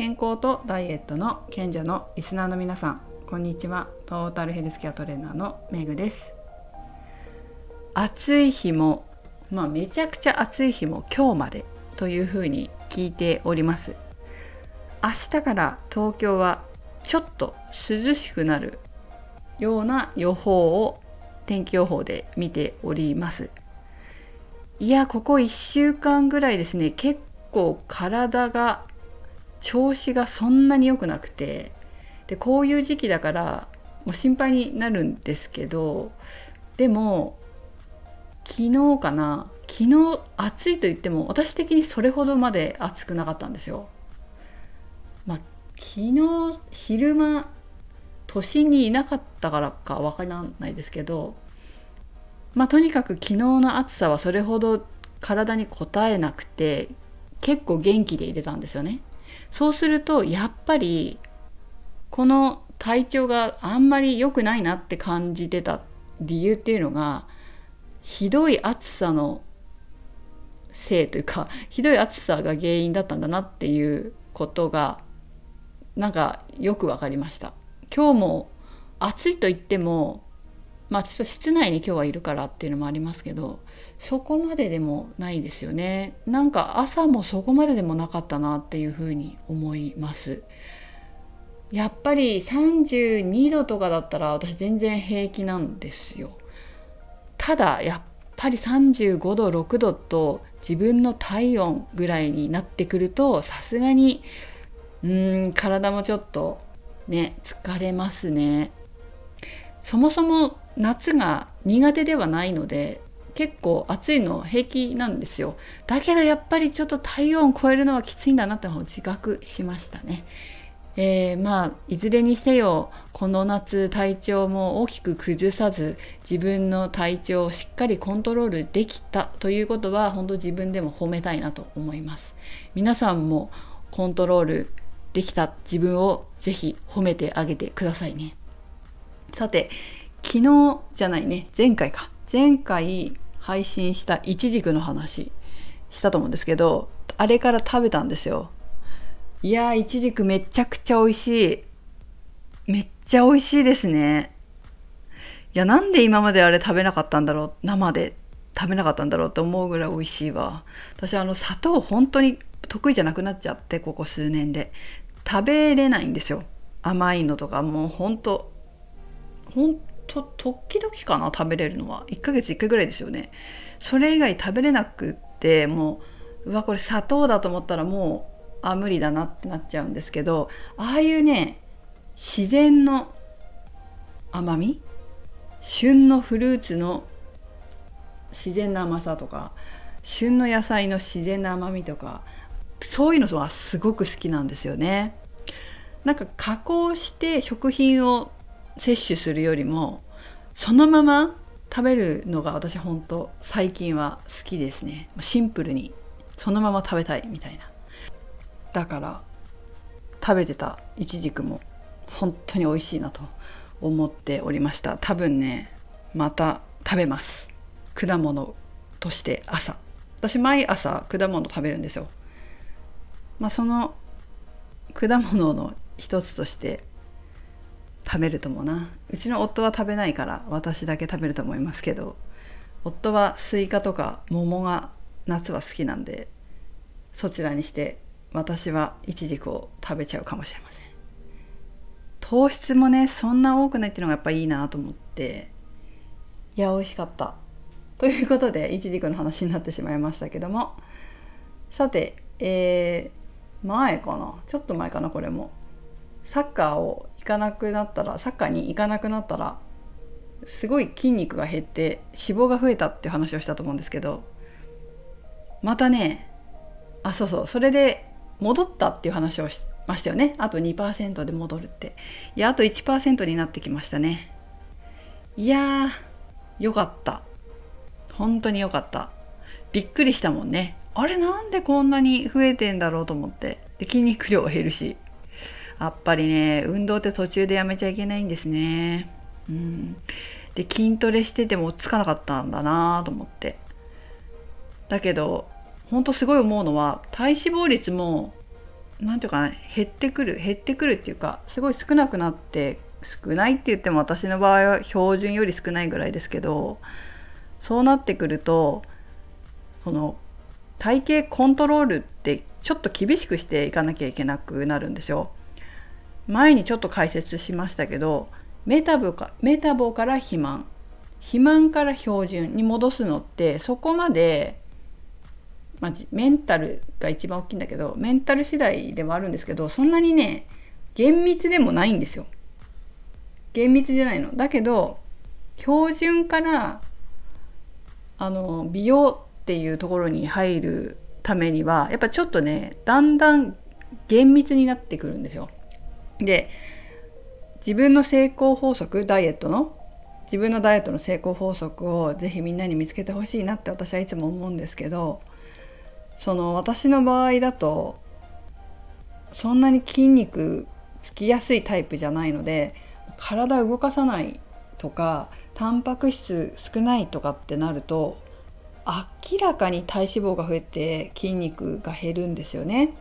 健康とダイエットの賢者のリスナーの皆さんこんにちは。トータルヘルスケアトレーナーのメグです。暑い日もまあめちゃくちゃ暑い日も今日までというふうに聞いております。明日から東京はちょっと涼しくなるような予報を天気予報で見ております。いやここ1週間ぐらいですね結構体が調子がそんなに良くなくてでこういう時期だからもう心配になるんですけどでも昨日かな昨日暑いと言っても私的にそれほどまで暑くなかったんですよ。まあ、昨日昼間都心にいなかったからかわからないですけどまあとにかく昨日の暑さはそれほど体に応えなくて結構元気で入れたんですよね。そうするとやっぱりこの体調があんまり良くないなって感じてた理由っていうのがひどい暑さのせいというかひどい暑さが原因だったんだなっていうことがなんかよく分かりました。今日も暑いと言ってもまあちょっと室内に今日はいるからっていうのもありますけどそこまででもないですよね。なんか朝もそこまででもなかったなっていうふうに思います。やっぱり32度とかだったら私全然平気なんですよ。ただやっぱり35度6度と自分の体温ぐらいになってくるとさすがにうん体もちょっとね疲れますね。そもそも夏が苦手ではないので結構暑いの平気なんですよ。だけどやっぱりちょっと体温超えるのはきついんだなって自覚しましたね。えー、まあいずれにせよこの夏体調も大きく崩さず自分の体調をしっかりコントロールできたということは本当自分でも褒めたいなと思います。皆さんもコントロールできた自分をぜひ褒めてあげてくださいね。さて昨日じゃないね。前回か。前回配信したいちじくの話したと思うんですけどあれから食べたんですよ。いやーいちじくめちゃくちゃ美味しい。めっちゃ美味しいですね。いやなんで今まであれ食べなかったんだろう。生で食べなかったんだろうって思うぐらい美味しいわ。私あの砂糖本当に得意じゃなくなっちゃってここ数年で。食べれないんですよ。甘いのとかもうほんとほんと時々かな食べれるのは。1ヶ月1回ぐらいですよね。それ以外食べれなくってもううわこれ砂糖だと思ったらもうあ無理だなってなっちゃうんですけどああいうね自然の甘み？旬のフルーツの自然な甘さとか旬の野菜の自然な甘みとかそういうのはすごく好きなんですよね。なんか加工して食品を摂取するよりもそのまま食べるのが私本当最近は好きですね。シンプルに。そのまま食べたいみたいな。だから食べてたいちじくも本当に美味しいなと思っておりました。多分ねまた食べます。果物として朝。私毎朝果物食べるんですよ。まあその果物の一つとして食べると思うな。うちの夫は食べないから私だけ食べると思いますけど夫はスイカとか桃が夏は好きなんでそちらにして私はイチジクを食べちゃうかもしれません。糖質もねそんな多くないっていうのがやっぱいいなと思っていや美味しかった。ということでイチジクの話になってしまいましたけども。さてえー、前かな？ちょっと前かなこれも。サッカーを行かなくなったらサッカーに行かなくなったらすごい筋肉が減って脂肪が増えたっていう話をしたと思うんですけどまたねあそうそうそれで戻ったっていう話をしましたよね。あと2%で戻るって。いやあと1%になってきましたね。いやーよかった。本当によかった。びっくりしたもんね。あれなんでこんなに増えてんだろうと思って。で筋肉量減るし。やっぱりね運動って途中でやめちゃいけないんですね。うん。で筋トレしててもつかなかったんだなと思って。だけどほんとすごい思うのは体脂肪率も何て言うかな減ってくる減ってくるっていうかすごい少なくなって少ないって言っても私の場合は標準より少ないぐらいですけどそうなってくるとその体型コントロールってちょっと厳しくしていかなきゃいけなくなるんですよ。前にちょっと解説しましたけどメタボかメタボから肥満肥満から標準に戻すのってそこまで、まあ、メンタルが一番大きいんだけどメンタル次第でもあるんですけどそんなにね厳密でもないんですよ。厳密じゃないの。だけど標準からあの美容っていうところに入るためにはやっぱちょっとねだんだん厳密になってくるんですよ。で自分の成功法則ダイエットの自分のダイエットの成功法則をぜひみんなに見つけてほしいなって私はいつも思うんですけどその私の場合だとそんなに筋肉つきやすいタイプじゃないので体動かさないとかタンパク質少ないとかってなると明らかに体脂肪が増えて筋肉が減るんですよね。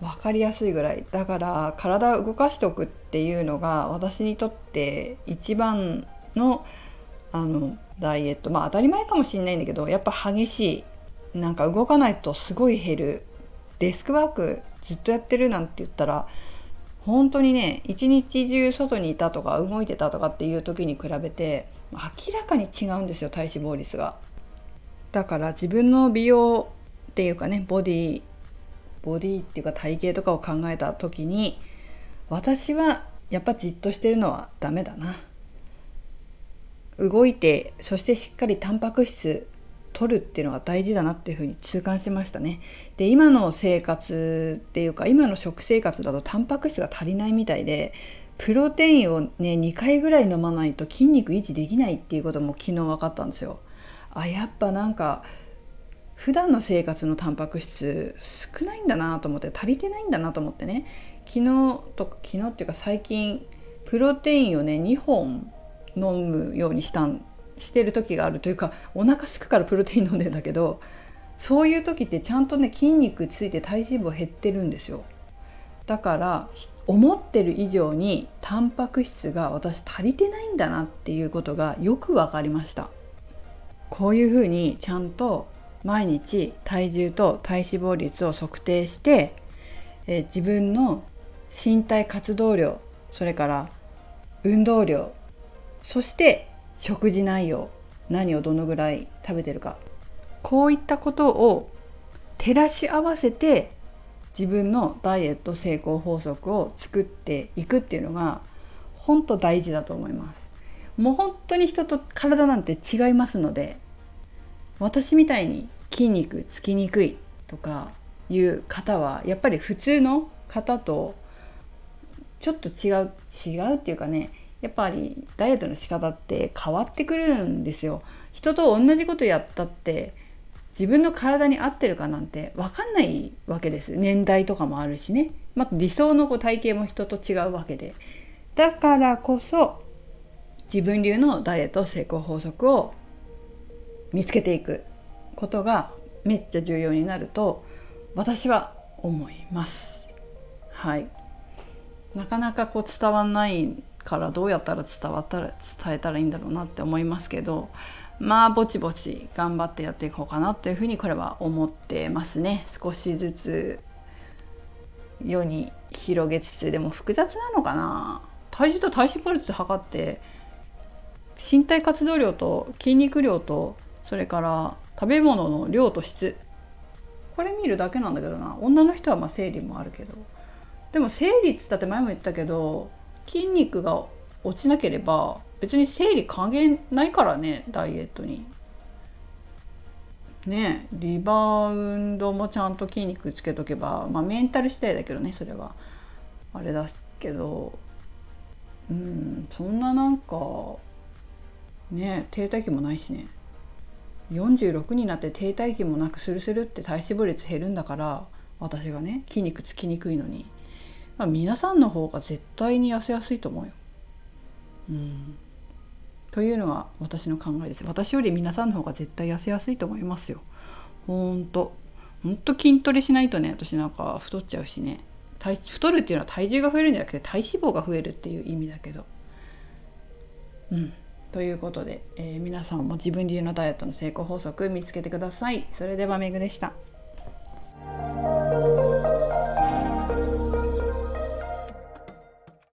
分かりやすいぐらい。だから体を動かしておくっていうのが私にとって一番のあのダイエット。まあ当たり前かもしれないんだけどやっぱ激しい。なんか動かないとすごい減る。デスクワークずっとやってるなんて言ったら本当にね一日中外にいたとか動いてたとかっていう時に比べて明らかに違うんですよ体脂肪率が。だから自分の美容っていうかねボディボディっていうか体型とかを考えた時に私はやっぱじっとしてるのはダメだな。動いてそしてしっかりタンパク質取るっていうのが大事だなっていうふうに痛感しましたね。で今の生活っていうか今の食生活だとタンパク質が足りないみたいでプロテインをね2回ぐらい飲まないと筋肉維持できないっていうことも昨日分かったんですよ。あやっぱなんか普段の生活のタンパク質少ないんだなと思って足りてないんだなと思ってね。昨日とか昨日っていうか最近プロテインをね2本飲むようにしたんしてる時があるというかお腹すくからプロテイン飲んでんだけどそういう時ってちゃんとね筋肉ついて体脂肪減ってるんですよ。だから思ってる以上にタンパク質が私足りてないんだなっていうことがよく分かりました。こういうふうにちゃんと毎日体重と体脂肪率を測定して、え自分の身体活動量それから運動量そして食事内容何をどのぐらい食べてるか。こういったことを照らし合わせて自分のダイエット成功法則を作っていくっていうのが本当大事だと思います。もう本当に人と体なんて違いますので私みたいに筋肉つきにくいとかいう方はやっぱり普通の方とちょっと違う違うっていうかねやっぱりダイエットの仕方って変わってくるんですよ。人と同じことやったって自分の体に合ってるかなんて分かんないわけです。年代とかもあるしね、まあ、理想の体型も人と違うわけで。だからこそ自分流のダイエット成功法則を見つけていくことがめっちゃ重要になると私は思います。はい。なかなかこう伝わんないからどうやったら伝わったら伝えたらいいんだろうなって思いますけどまあぼちぼち頑張ってやっていこうかなっていうふうにこれは思ってますね。少しずつ世に広げつつでも複雑なのかな。体重と体脂肪率測って身体活動量と筋肉量とそれから食べ物の量と質。これ見るだけなんだけどな。女の人はまあ生理もあるけど。でも生理っつったって前も言ったけど筋肉が落ちなければ別に生理関係ないからねダイエットに。ねリバウンドもちゃんと筋肉つけとけばまあメンタル次第だけどねそれは。あれだけどうんそんななんかね停滞期もないしね。46になって停滞期もなくスルスルって体脂肪率減るんだから私がね筋肉つきにくいのに、まあ、皆さんの方が絶対に痩せやすいと思うよ。うん、というのが私の考えです。私より皆さんの方が絶対痩せやすいと思いますよ。ほんと。ほんと筋トレしないとね私なんか太っちゃうしね。体太るっていうのは体重が増えるんじゃなくて体脂肪が増えるっていう意味だけどうんということで、えー、皆さんも自分流のダイエットの成功法則見つけてください。それではめぐでした。